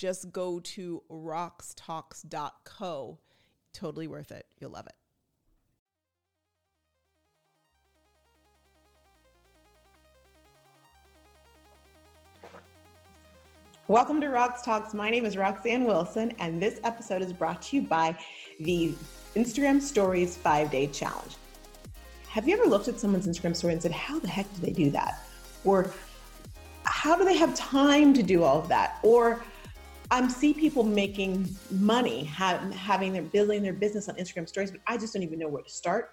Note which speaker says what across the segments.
Speaker 1: just go to roxtalks.co. Totally worth it. You'll love it. Welcome to Rox Talks. My name is Roxanne Wilson, and this episode is brought to you by the Instagram Stories five day challenge. Have you ever looked at someone's Instagram story and said, How the heck do they do that? Or how do they have time to do all of that? Or I see people making money, have, having their building their business on Instagram stories, but I just don't even know where to start.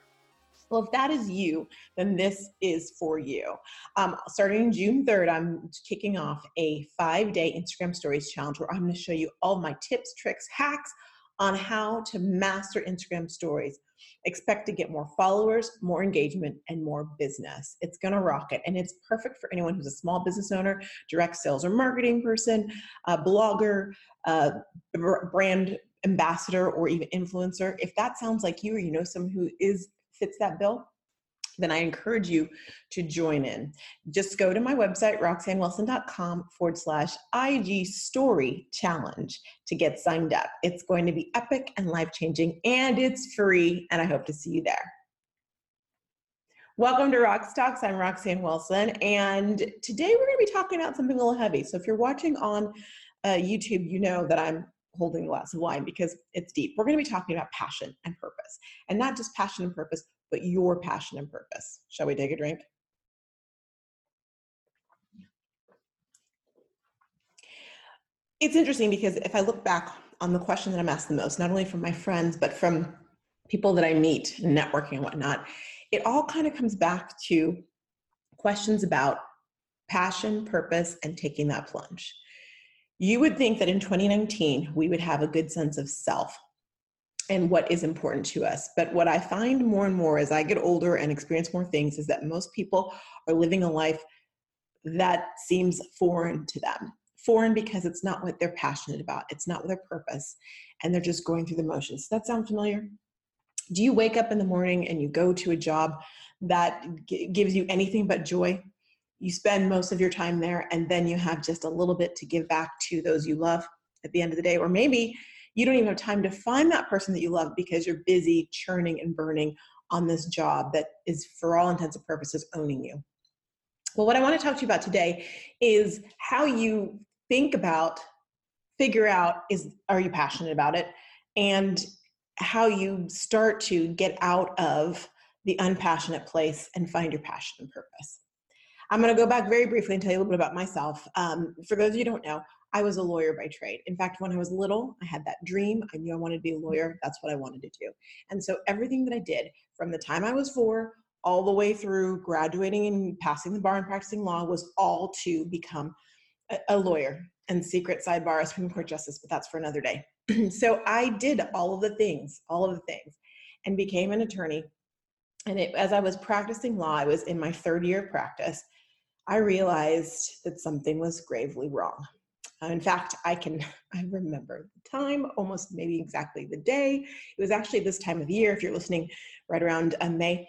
Speaker 1: Well, if that is you, then this is for you. Um, starting June 3rd, I'm kicking off a five day Instagram Stories challenge where I'm going to show you all my tips, tricks, hacks on how to master Instagram Stories. Expect to get more followers, more engagement, and more business. It's going to rocket. And it's perfect for anyone who's a small business owner, direct sales or marketing person, a blogger, a brand ambassador, or even influencer. If that sounds like you or you know someone who is fits that bill, then I encourage you to join in. Just go to my website, roxannewilson.com forward slash IG story challenge to get signed up. It's going to be epic and life changing, and it's free, and I hope to see you there. Welcome to Rox Talks. I'm Roxanne Wilson, and today we're going to be talking about something a little heavy. So if you're watching on uh, YouTube, you know that I'm holding a glass of wine because it's deep. We're going to be talking about passion and purpose, and not just passion and purpose, but your passion and purpose. Shall we take a drink? It's interesting because if I look back on the question that I'm asked the most, not only from my friends, but from people that I meet networking and whatnot, it all kind of comes back to questions about passion, purpose, and taking that plunge. You would think that in 2019, we would have a good sense of self and what is important to us. But what I find more and more as I get older and experience more things is that most people are living a life that seems foreign to them. Foreign because it's not what they're passionate about, it's not their purpose, and they're just going through the motions. Does that sound familiar? Do you wake up in the morning and you go to a job that g- gives you anything but joy? You spend most of your time there, and then you have just a little bit to give back to those you love at the end of the day. Or maybe you don't even have time to find that person that you love because you're busy churning and burning on this job that is, for all intents and purposes, owning you. Well, what I want to talk to you about today is how you think about, figure out is are you passionate about it, and how you start to get out of the unpassionate place and find your passion and purpose. I'm going to go back very briefly and tell you a little bit about myself. Um, for those of you who don't know, I was a lawyer by trade. In fact, when I was little, I had that dream. I knew I wanted to be a mm-hmm. lawyer. That's what I wanted to do. And so everything that I did from the time I was four all the way through graduating and passing the bar and practicing law was all to become a, a lawyer and secret sidebar, a Supreme Court justice, but that's for another day. so I did all of the things, all of the things, and became an attorney. And it, as I was practicing law, I was in my third year of practice. I realized that something was gravely wrong. Uh, in fact, I can I remember the time, almost maybe exactly the day. It was actually this time of year, if you're listening, right around uh, May.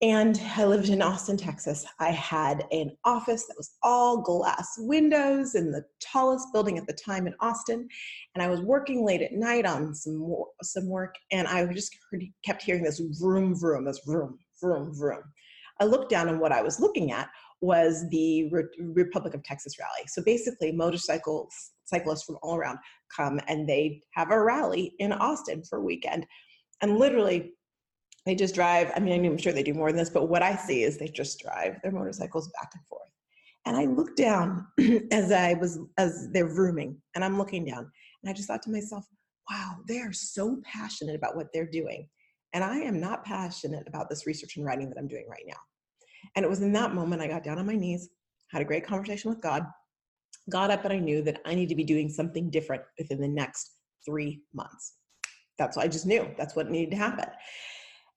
Speaker 1: And I lived in Austin, Texas. I had an office that was all glass windows in the tallest building at the time in Austin. And I was working late at night on some some work, and I just heard, kept hearing this vroom vroom, this vroom vroom vroom. I looked down, and what I was looking at was the Re- Republic of Texas rally. So basically, motorcycles cyclists from all around come and they have a rally in Austin for a weekend. And literally, they just drive. I mean, I'm sure they do more than this, but what I see is they just drive their motorcycles back and forth. And I looked down as I was as they're vrooming, and I'm looking down, and I just thought to myself, "Wow, they are so passionate about what they're doing." And I am not passionate about this research and writing that I'm doing right now. And it was in that moment I got down on my knees, had a great conversation with God, got up and I knew that I need to be doing something different within the next three months. That's what I just knew. That's what needed to happen.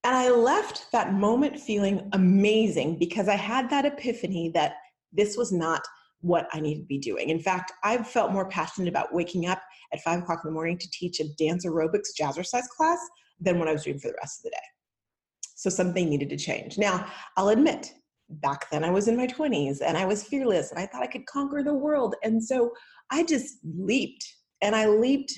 Speaker 1: And I left that moment feeling amazing because I had that epiphany that this was not what I needed to be doing. In fact, I've felt more passionate about waking up at five o'clock in the morning to teach a dance aerobics jazzercise class than what I was doing for the rest of the day. So something needed to change. Now, I'll admit, back then I was in my 20s and I was fearless and I thought I could conquer the world. And so I just leaped and I leaped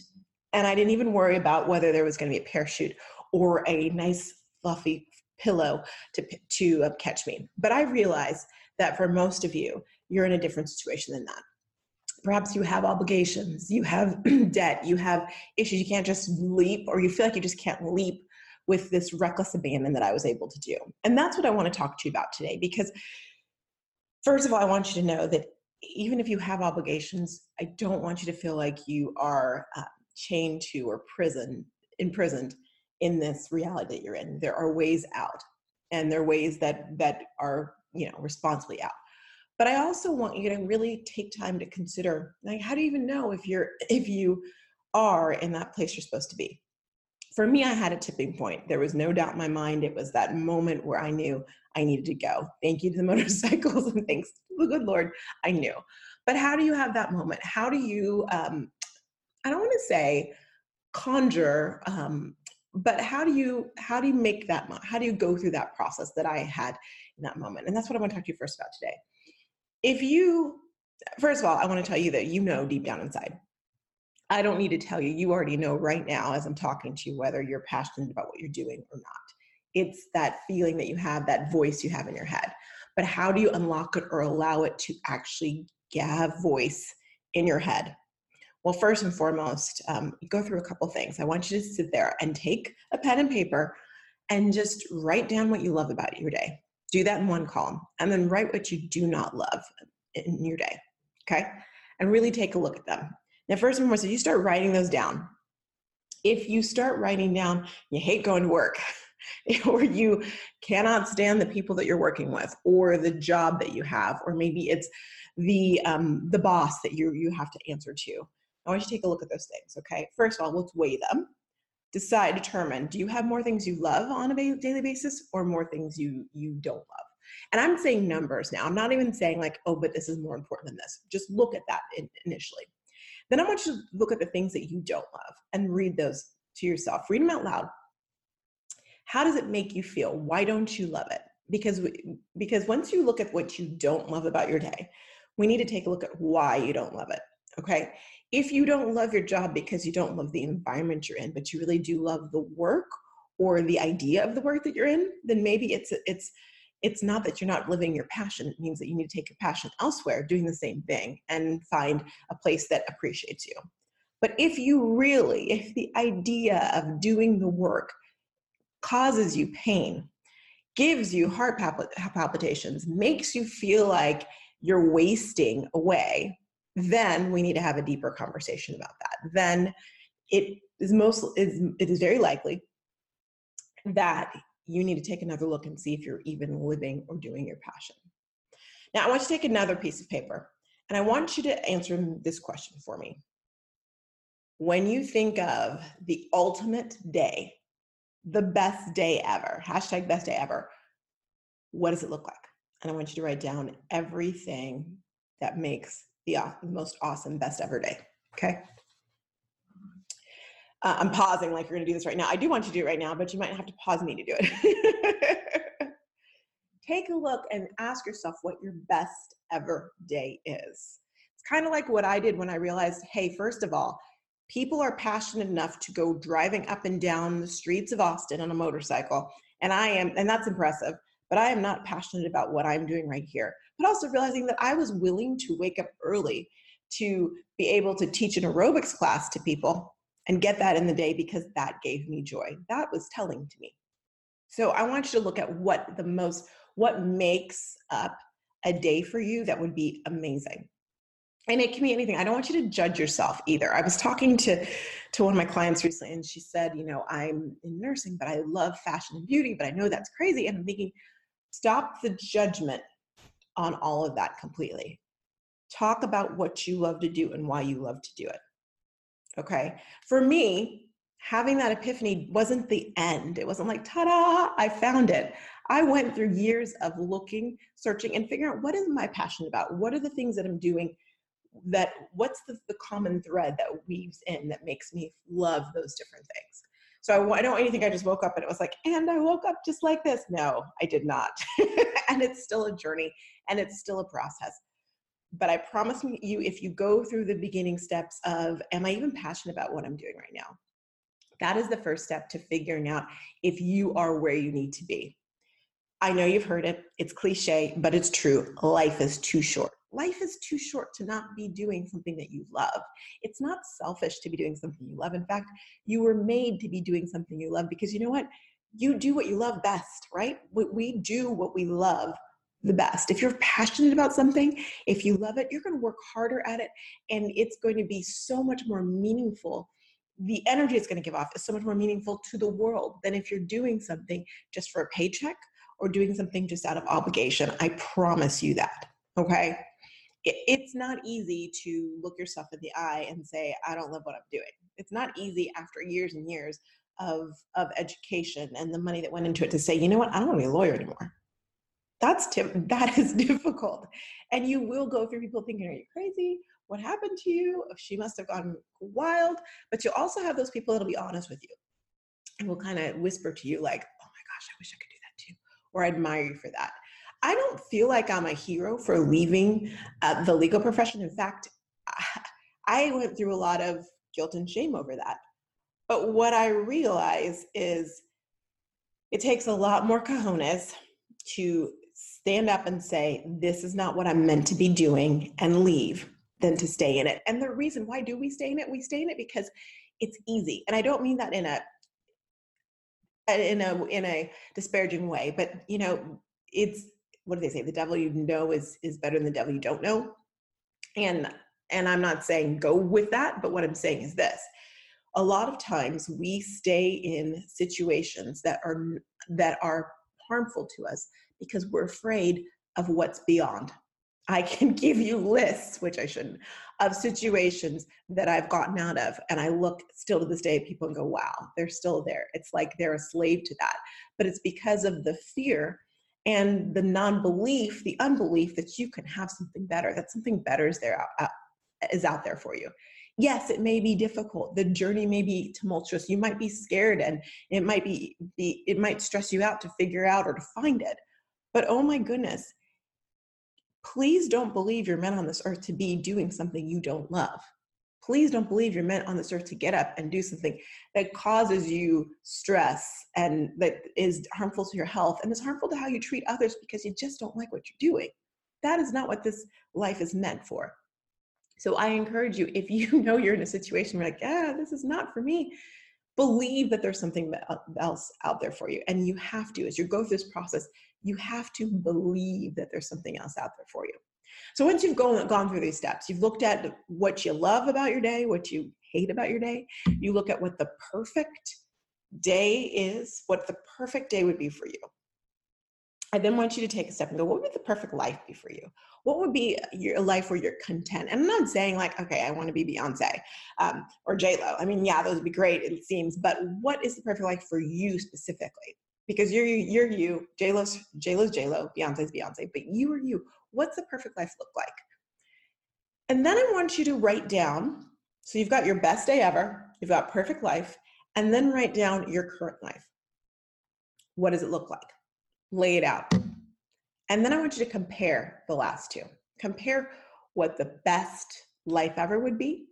Speaker 1: and I didn't even worry about whether there was going to be a parachute or a nice fluffy pillow to, to uh, catch me. But I realized that for most of you, you're in a different situation than that. Perhaps you have obligations, you have debt, you have issues. You can't just leap, or you feel like you just can't leap with this reckless abandon that I was able to do. And that's what I want to talk to you about today because, first of all, I want you to know that even if you have obligations, I don't want you to feel like you are uh, chained to or prison imprisoned in this reality that you're in. There are ways out, and there are ways that that are you know responsibly out. But I also want you to really take time to consider like how do you even know if you're if you are in that place you're supposed to be? For me, I had a tipping point. There was no doubt in my mind. It was that moment where I knew I needed to go. Thank you to the motorcycles and thanks to the good Lord, I knew. But how do you have that moment? How do you, um, I don't want to say conjure um, but how do you how do you make that how do you go through that process that i had in that moment and that's what i want to talk to you first about today if you first of all i want to tell you that you know deep down inside i don't need to tell you you already know right now as i'm talking to you whether you're passionate about what you're doing or not it's that feeling that you have that voice you have in your head but how do you unlock it or allow it to actually have voice in your head well, first and foremost, um, go through a couple things. I want you to sit there and take a pen and paper and just write down what you love about your day. Do that in one column, and then write what you do not love in your day. Okay, and really take a look at them. Now, first and foremost, you start writing those down, if you start writing down, you hate going to work. or you cannot stand the people that you're working with or the job that you have or maybe it's the um, the boss that you you have to answer to I want you to take a look at those things, okay? First of all, let's weigh them. Decide, determine, do you have more things you love on a daily basis or more things you you don't love? And I'm saying numbers now. I'm not even saying like, oh, but this is more important than this. Just look at that in, initially. Then I want you to look at the things that you don't love and read those to yourself. Read them out loud. How does it make you feel? Why don't you love it? Because because once you look at what you don't love about your day, we need to take a look at why you don't love it. Okay. If you don't love your job because you don't love the environment you're in, but you really do love the work or the idea of the work that you're in, then maybe it's it's it's not that you're not living your passion. It means that you need to take your passion elsewhere, doing the same thing, and find a place that appreciates you. But if you really, if the idea of doing the work causes you pain, gives you heart palpitations, makes you feel like you're wasting away, then we need to have a deeper conversation about that. Then it is most is it is very likely that you need to take another look and see if you're even living or doing your passion. Now, I want you to take another piece of paper and I want you to answer this question for me. When you think of the ultimate day, the best day ever, hashtag best day ever, what does it look like? And I want you to write down everything that makes the most awesome, best ever day. Okay. Uh, I'm pausing like you're going to do this right now. I do want you to do it right now, but you might have to pause me to do it. Take a look and ask yourself what your best ever day is. It's kind of like what I did when I realized hey, first of all, people are passionate enough to go driving up and down the streets of Austin on a motorcycle. And I am, and that's impressive, but I am not passionate about what I'm doing right here but also realizing that I was willing to wake up early to be able to teach an aerobics class to people and get that in the day because that gave me joy. That was telling to me. So I want you to look at what the most, what makes up a day for you that would be amazing. And it can be anything. I don't want you to judge yourself either. I was talking to to one of my clients recently and she said, you know, I'm in nursing, but I love fashion and beauty, but I know that's crazy. And I'm thinking, stop the judgment on all of that completely. talk about what you love to do and why you love to do it. Okay. For me, having that epiphany wasn't the end. It wasn't like, ta da, I found it. I went through years of looking, searching, and figuring out what is my passion about? What are the things that I'm doing that, what's the, the common thread that weaves in that makes me love those different things? So I, I don't want you think I just woke up and it was like, and I woke up just like this. No, I did not. and it's still a journey and it's still a process. But I promise you, if you go through the beginning steps of, am I even passionate about what I'm doing right now? That is the first step to figuring out if you are where you need to be. I know you've heard it, it's cliche, but it's true. Life is too short life is too short to not be doing something that you love. It's not selfish to be doing something you love. In fact, you were made to be doing something you love because you know what? You do what you love best, right? We do what we love the best. If you're passionate about something, if you love it, you're going to work harder at it and it's going to be so much more meaningful. The energy it's going to give off is so much more meaningful to the world than if you're doing something just for a paycheck or doing something just out of obligation. I promise you that. Okay it's not easy to look yourself in the eye and say i don't love what i'm doing it's not easy after years and years of of education and the money that went into it to say you know what i don't want to be a lawyer anymore that's that is difficult. And you will go through people thinking are you crazy? What happened to you? Oh, she must have gone wild. But you also have those people that'll be honest with you and will kind of whisper to you like oh my gosh i wish i could do that too or I admire you for that. I don't feel like I'm a hero for leaving uh, the legal profession. In fact, I went through a lot of guilt and shame over that. But what I realize is it takes a lot more cojones to stand up and say, This is not what I'm meant to be doing, and leave than to stay in it. And the reason why do we stay in it? We stay in it because it's easy. And I don't mean that in a in a in a disparaging way, but you know, it's what do they say? The devil you know is is better than the devil you don't know. And and I'm not saying go with that, but what I'm saying is this. A lot of times we stay in situations that are that are harmful to us because we're afraid of what's beyond. I can give you lists, which I shouldn't, of situations that I've gotten out of. And I look still to this day at people and go, wow, they're still there. It's like they're a slave to that. But it's because of the fear and the non-belief the unbelief that you can have something better that something better is there out, is out there for you yes it may be difficult the journey may be tumultuous you might be scared and it might be, be it might stress you out to figure out or to find it but oh my goodness please don't believe you're meant on this earth to be doing something you don't love please don't believe you're meant on this earth to get up and do something that causes you stress and that is harmful to your health and is harmful to how you treat others because you just don't like what you're doing. That is not what this life is meant for. So I encourage you, if you know you're in a situation where like, yeah, this is not for me, believe that there's something else out there for you. And you have to, as you go through this process, you have to believe that there's something else out there for you. So once you've gone, gone through these steps, you've looked at what you love about your day, what you hate about your day, you look at what the perfect day is, what the perfect day would be for you. I then want you to take a step and go, what would the perfect life be for you? What would be your life where you're content? And I'm not saying like, okay, I want to be Beyonce um, or J Lo. I mean, yeah, those would be great, it seems. But what is the perfect life for you specifically? Because you're you're you. J Lo's J Lo's J Lo. Beyonce's Beyonce. But you are you what's the perfect life look like? And then I want you to write down so you've got your best day ever, you've got perfect life, and then write down your current life. What does it look like? Lay it out. And then I want you to compare the last two. Compare what the best life ever would be,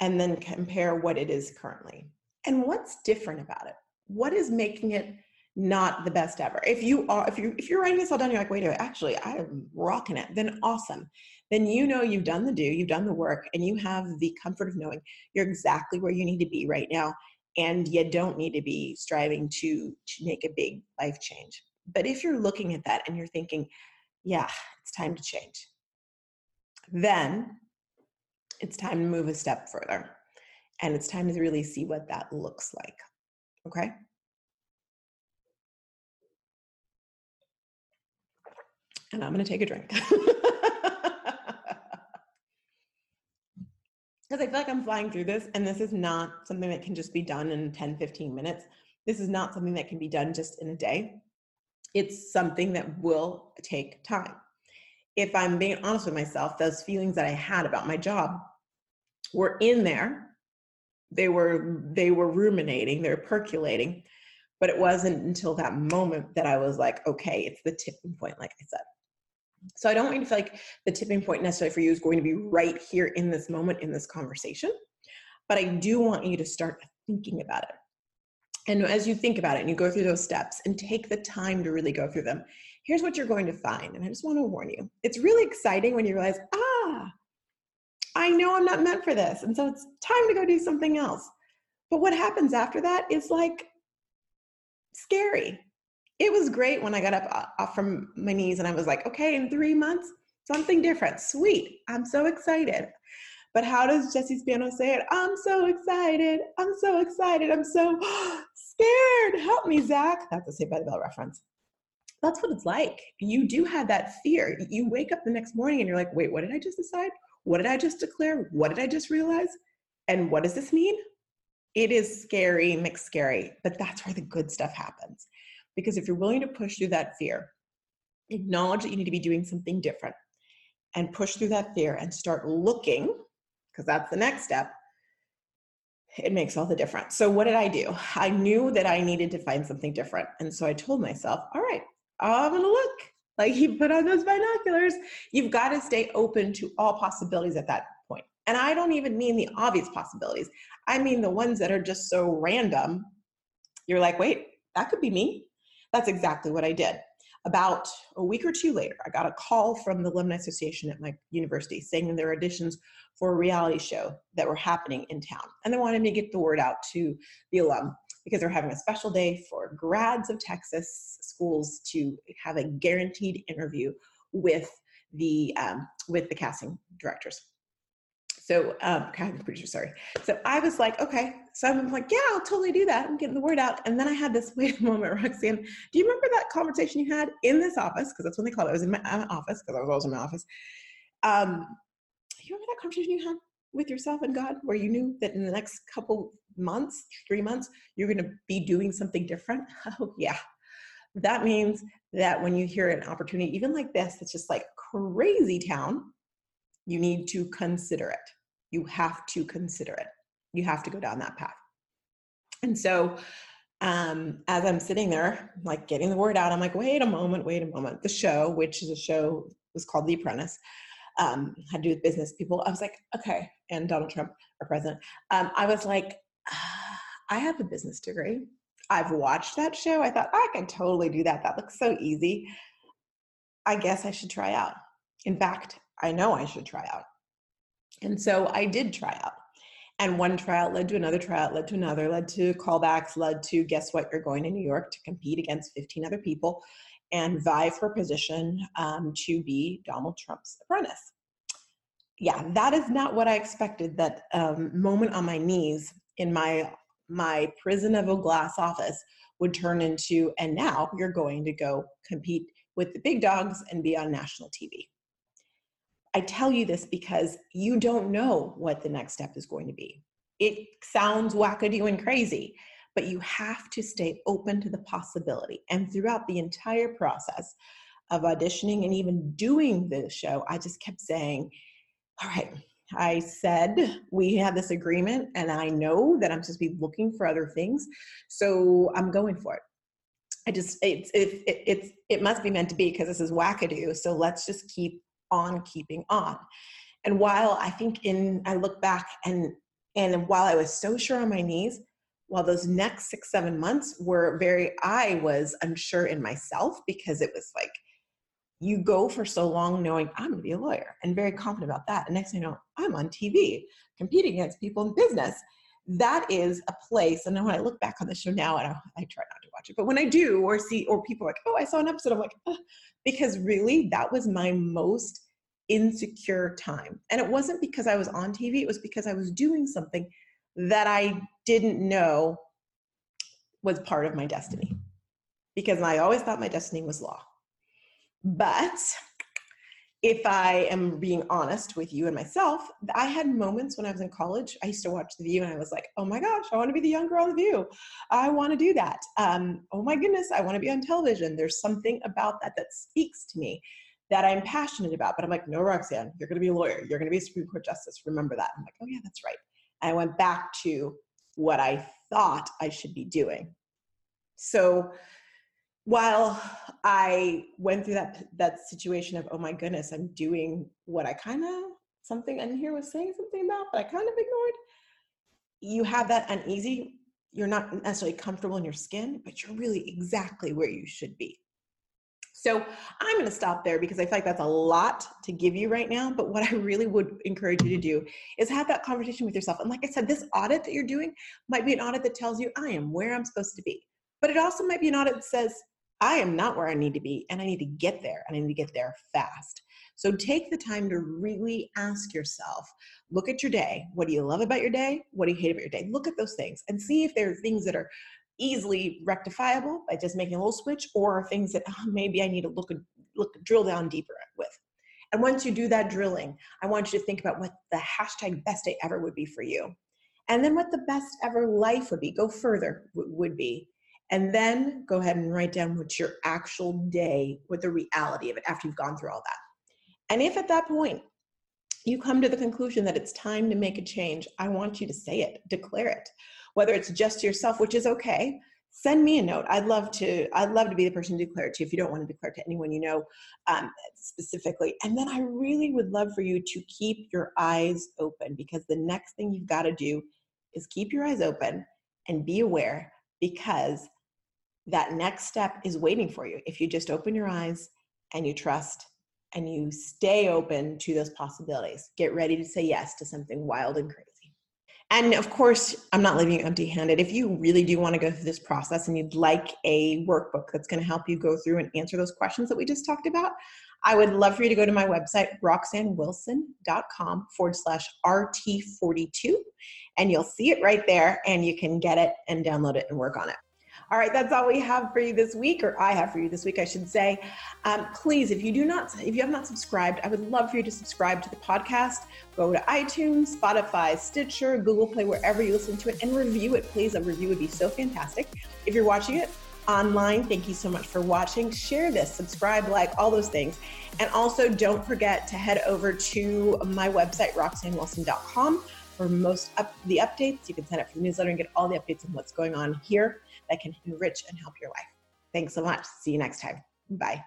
Speaker 1: and then compare what it is currently. And what's different about it? What is making it not the best ever. If you are, if you if you're writing this all down, you're like, wait a minute, actually, I am rocking it. Then awesome. Then you know you've done the do, you've done the work, and you have the comfort of knowing you're exactly where you need to be right now, and you don't need to be striving to to make a big life change. But if you're looking at that and you're thinking, yeah, it's time to change, then it's time to move a step further, and it's time to really see what that looks like. Okay. and I'm going to take a drink. because I feel like I'm flying through this and this is not something that can just be done in 10, 15 minutes. This is not something that can be done just in a day. It's something that will take time. If I'm being honest with myself, those feelings that I had about my job were in there. They were they were ruminating, they were percolating, but it wasn't until that moment that I was like, okay, it's the tipping point, like I said. So I don't want you to feel like the tipping point necessarily for you is going to be right here in this moment in this conversation. But I do want you to start thinking about it. And as you think about it and you go through those steps and take the time to really go through them, here's what you're going to find. And I just want to warn you it's really exciting when you realize, ah, I know I'm not meant for this. And so it's time to go do something else. But what happens after that is like scary it was great when I got up uh, off from my knees and I was like, okay, in three months, something different. Sweet. I'm so excited. But how does Jesse Spano say it? I'm so excited. I'm so excited. I'm so scared. Help me, Zach. That's a Saved by the Bell reference. That's what it's like. You do have that fear. You wake up the next morning and you're like, wait, what did I just decide? What did I just declare? What did I just realize? And what does this mean? It is scary, mixed scary, but that's where the good stuff happens. Because if you're willing to push through that fear, acknowledge that you need to be doing something different and push through that fear and start looking, because that's the next step, it makes all the difference. So, what did I do? I knew that I needed to find something different. And so I told myself, all right, I'm going to look. Like you put on those binoculars, you've got to stay open to all possibilities at that point. And I don't even mean the obvious possibilities, I mean the ones that are just so random. You're like, wait, that could be me. That's exactly what I did. About a week or two later, I got a call from the Alumni Association at my university saying that there were auditions for a reality show that were happening in town. And they wanted me to get the word out to the alum because they're having a special day for grads of Texas schools to have a guaranteed interview with the um, with the casting directors. So, um, casting producer, sorry. So I was like, okay. So I'm like, yeah, I'll totally do that. I'm getting the word out. And then I had this wait a moment, Roxanne. Do you remember that conversation you had in this office? Because that's when they called it. I was in my office because I was always in my office. Um, you remember that conversation you had with yourself and God, where you knew that in the next couple months, three months, you're going to be doing something different? Oh, yeah. That means that when you hear an opportunity, even like this, it's just like crazy town, you need to consider it. You have to consider it. You have to go down that path. And so, um, as I'm sitting there, like getting the word out, I'm like, wait a moment, wait a moment. The show, which is a show, was called The Apprentice, um, had to do with business people. I was like, okay, and Donald Trump, our president. Um, I was like, ah, I have a business degree. I've watched that show. I thought I can totally do that. That looks so easy. I guess I should try out. In fact, I know I should try out. And so I did try out. And one tryout led to another tryout, led to another, led to callbacks, led to guess what? You're going to New York to compete against 15 other people and vie for position um, to be Donald Trump's apprentice. Yeah, that is not what I expected. That um, moment on my knees in my my prison of a glass office would turn into, and now you're going to go compete with the big dogs and be on national TV. I tell you this because you don't know what the next step is going to be. It sounds wackadoo and crazy, but you have to stay open to the possibility. And throughout the entire process of auditioning and even doing the show, I just kept saying, All right, I said we had this agreement, and I know that I'm supposed to be looking for other things. So I'm going for it. I just, it's, it, it, it's, it must be meant to be because this is wackadoo. So let's just keep on keeping on. And while I think in, I look back and, and while I was so sure on my knees, while those next six, seven months were very, I was unsure in myself because it was like, you go for so long knowing I'm going to be a lawyer and very confident about that. And next thing you know, I'm on TV competing against people in business. That is a place. And then when I look back on the show now, and I, I try not to watch it, but when I do, or see, or people are like, oh, I saw an episode, I'm like, oh, because really that was my most insecure time. And it wasn't because I was on TV, it was because I was doing something that I didn't know was part of my destiny. Because I always thought my destiny was law. But if I am being honest with you and myself, I had moments when I was in college. I used to watch The View and I was like, oh my gosh, I want to be the young girl on The View. I want to do that. Um, oh my goodness, I want to be on television. There's something about that that speaks to me that I'm passionate about. But I'm like, no, Roxanne, you're going to be a lawyer. You're going to be a Supreme Court justice. Remember that. I'm like, oh yeah, that's right. And I went back to what I thought I should be doing. So while I went through that that situation of oh my goodness, I'm doing what I kind of something in here was saying something about, but I kind of ignored. You have that uneasy. You're not necessarily comfortable in your skin, but you're really exactly where you should be. So I'm going to stop there because I feel like that's a lot to give you right now. But what I really would encourage you to do is have that conversation with yourself. And like I said, this audit that you're doing might be an audit that tells you I am where I'm supposed to be. But it also might be an audit that says I am not where I need to be and I need to get there and I need to get there fast. So take the time to really ask yourself look at your day. What do you love about your day? What do you hate about your day? Look at those things and see if there are things that are easily rectifiable by just making a little switch or things that oh, maybe I need to look, look, drill down deeper with. And once you do that drilling, I want you to think about what the hashtag best day ever would be for you. And then what the best ever life would be, go further, would be. And then go ahead and write down what's your actual day, what the reality of it after you've gone through all that. And if at that point you come to the conclusion that it's time to make a change, I want you to say it, declare it. Whether it's just yourself, which is okay, send me a note. I'd love to. I'd love to be the person to declare it to. If you don't want to declare it to anyone you know um, specifically, and then I really would love for you to keep your eyes open because the next thing you've got to do is keep your eyes open and be aware because that next step is waiting for you if you just open your eyes and you trust and you stay open to those possibilities. Get ready to say yes to something wild and crazy. And of course, I'm not leaving you empty handed. If you really do want to go through this process and you'd like a workbook that's going to help you go through and answer those questions that we just talked about, I would love for you to go to my website, roxannewilson.com forward slash RT42, and you'll see it right there, and you can get it and download it and work on it. All right, that's all we have for you this week, or I have for you this week, I should say. Um, please, if you do not, if you have not subscribed, I would love for you to subscribe to the podcast. Go to iTunes, Spotify, Stitcher, Google Play, wherever you listen to it, and review it. Please, a review would be so fantastic. If you're watching it online, thank you so much for watching. Share this, subscribe, like, all those things. And also, don't forget to head over to my website, roxannewilson.com for most up the updates. You can sign up for the newsletter and get all the updates on what's going on here that can enrich and help your life. Thanks so much. See you next time. Bye.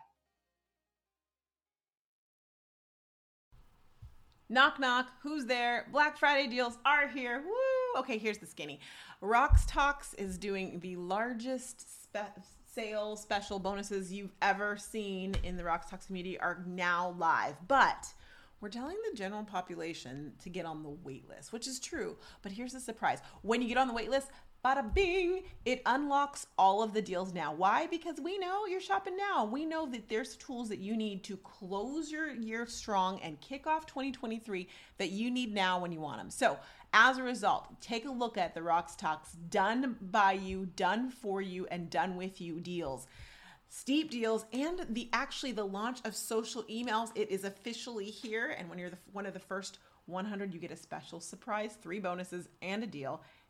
Speaker 2: Knock, knock. Who's there? Black Friday deals are here. Woo! Okay, here's the skinny. Rox Talks is doing the largest spe- sale special bonuses you've ever seen in the Rox Talks community are now live. But we're telling the general population to get on the wait list, which is true. But here's the surprise when you get on the wait list, bada bing, it unlocks all of the deals now. Why? Because we know you're shopping now. We know that there's tools that you need to close your year strong and kick off 2023 that you need now when you want them. So, as a result, take a look at the Rox Talks done by you, done for you, and done with you deals steep deals and the actually the launch of social emails it is officially here and when you're the, one of the first 100 you get a special surprise three bonuses and a deal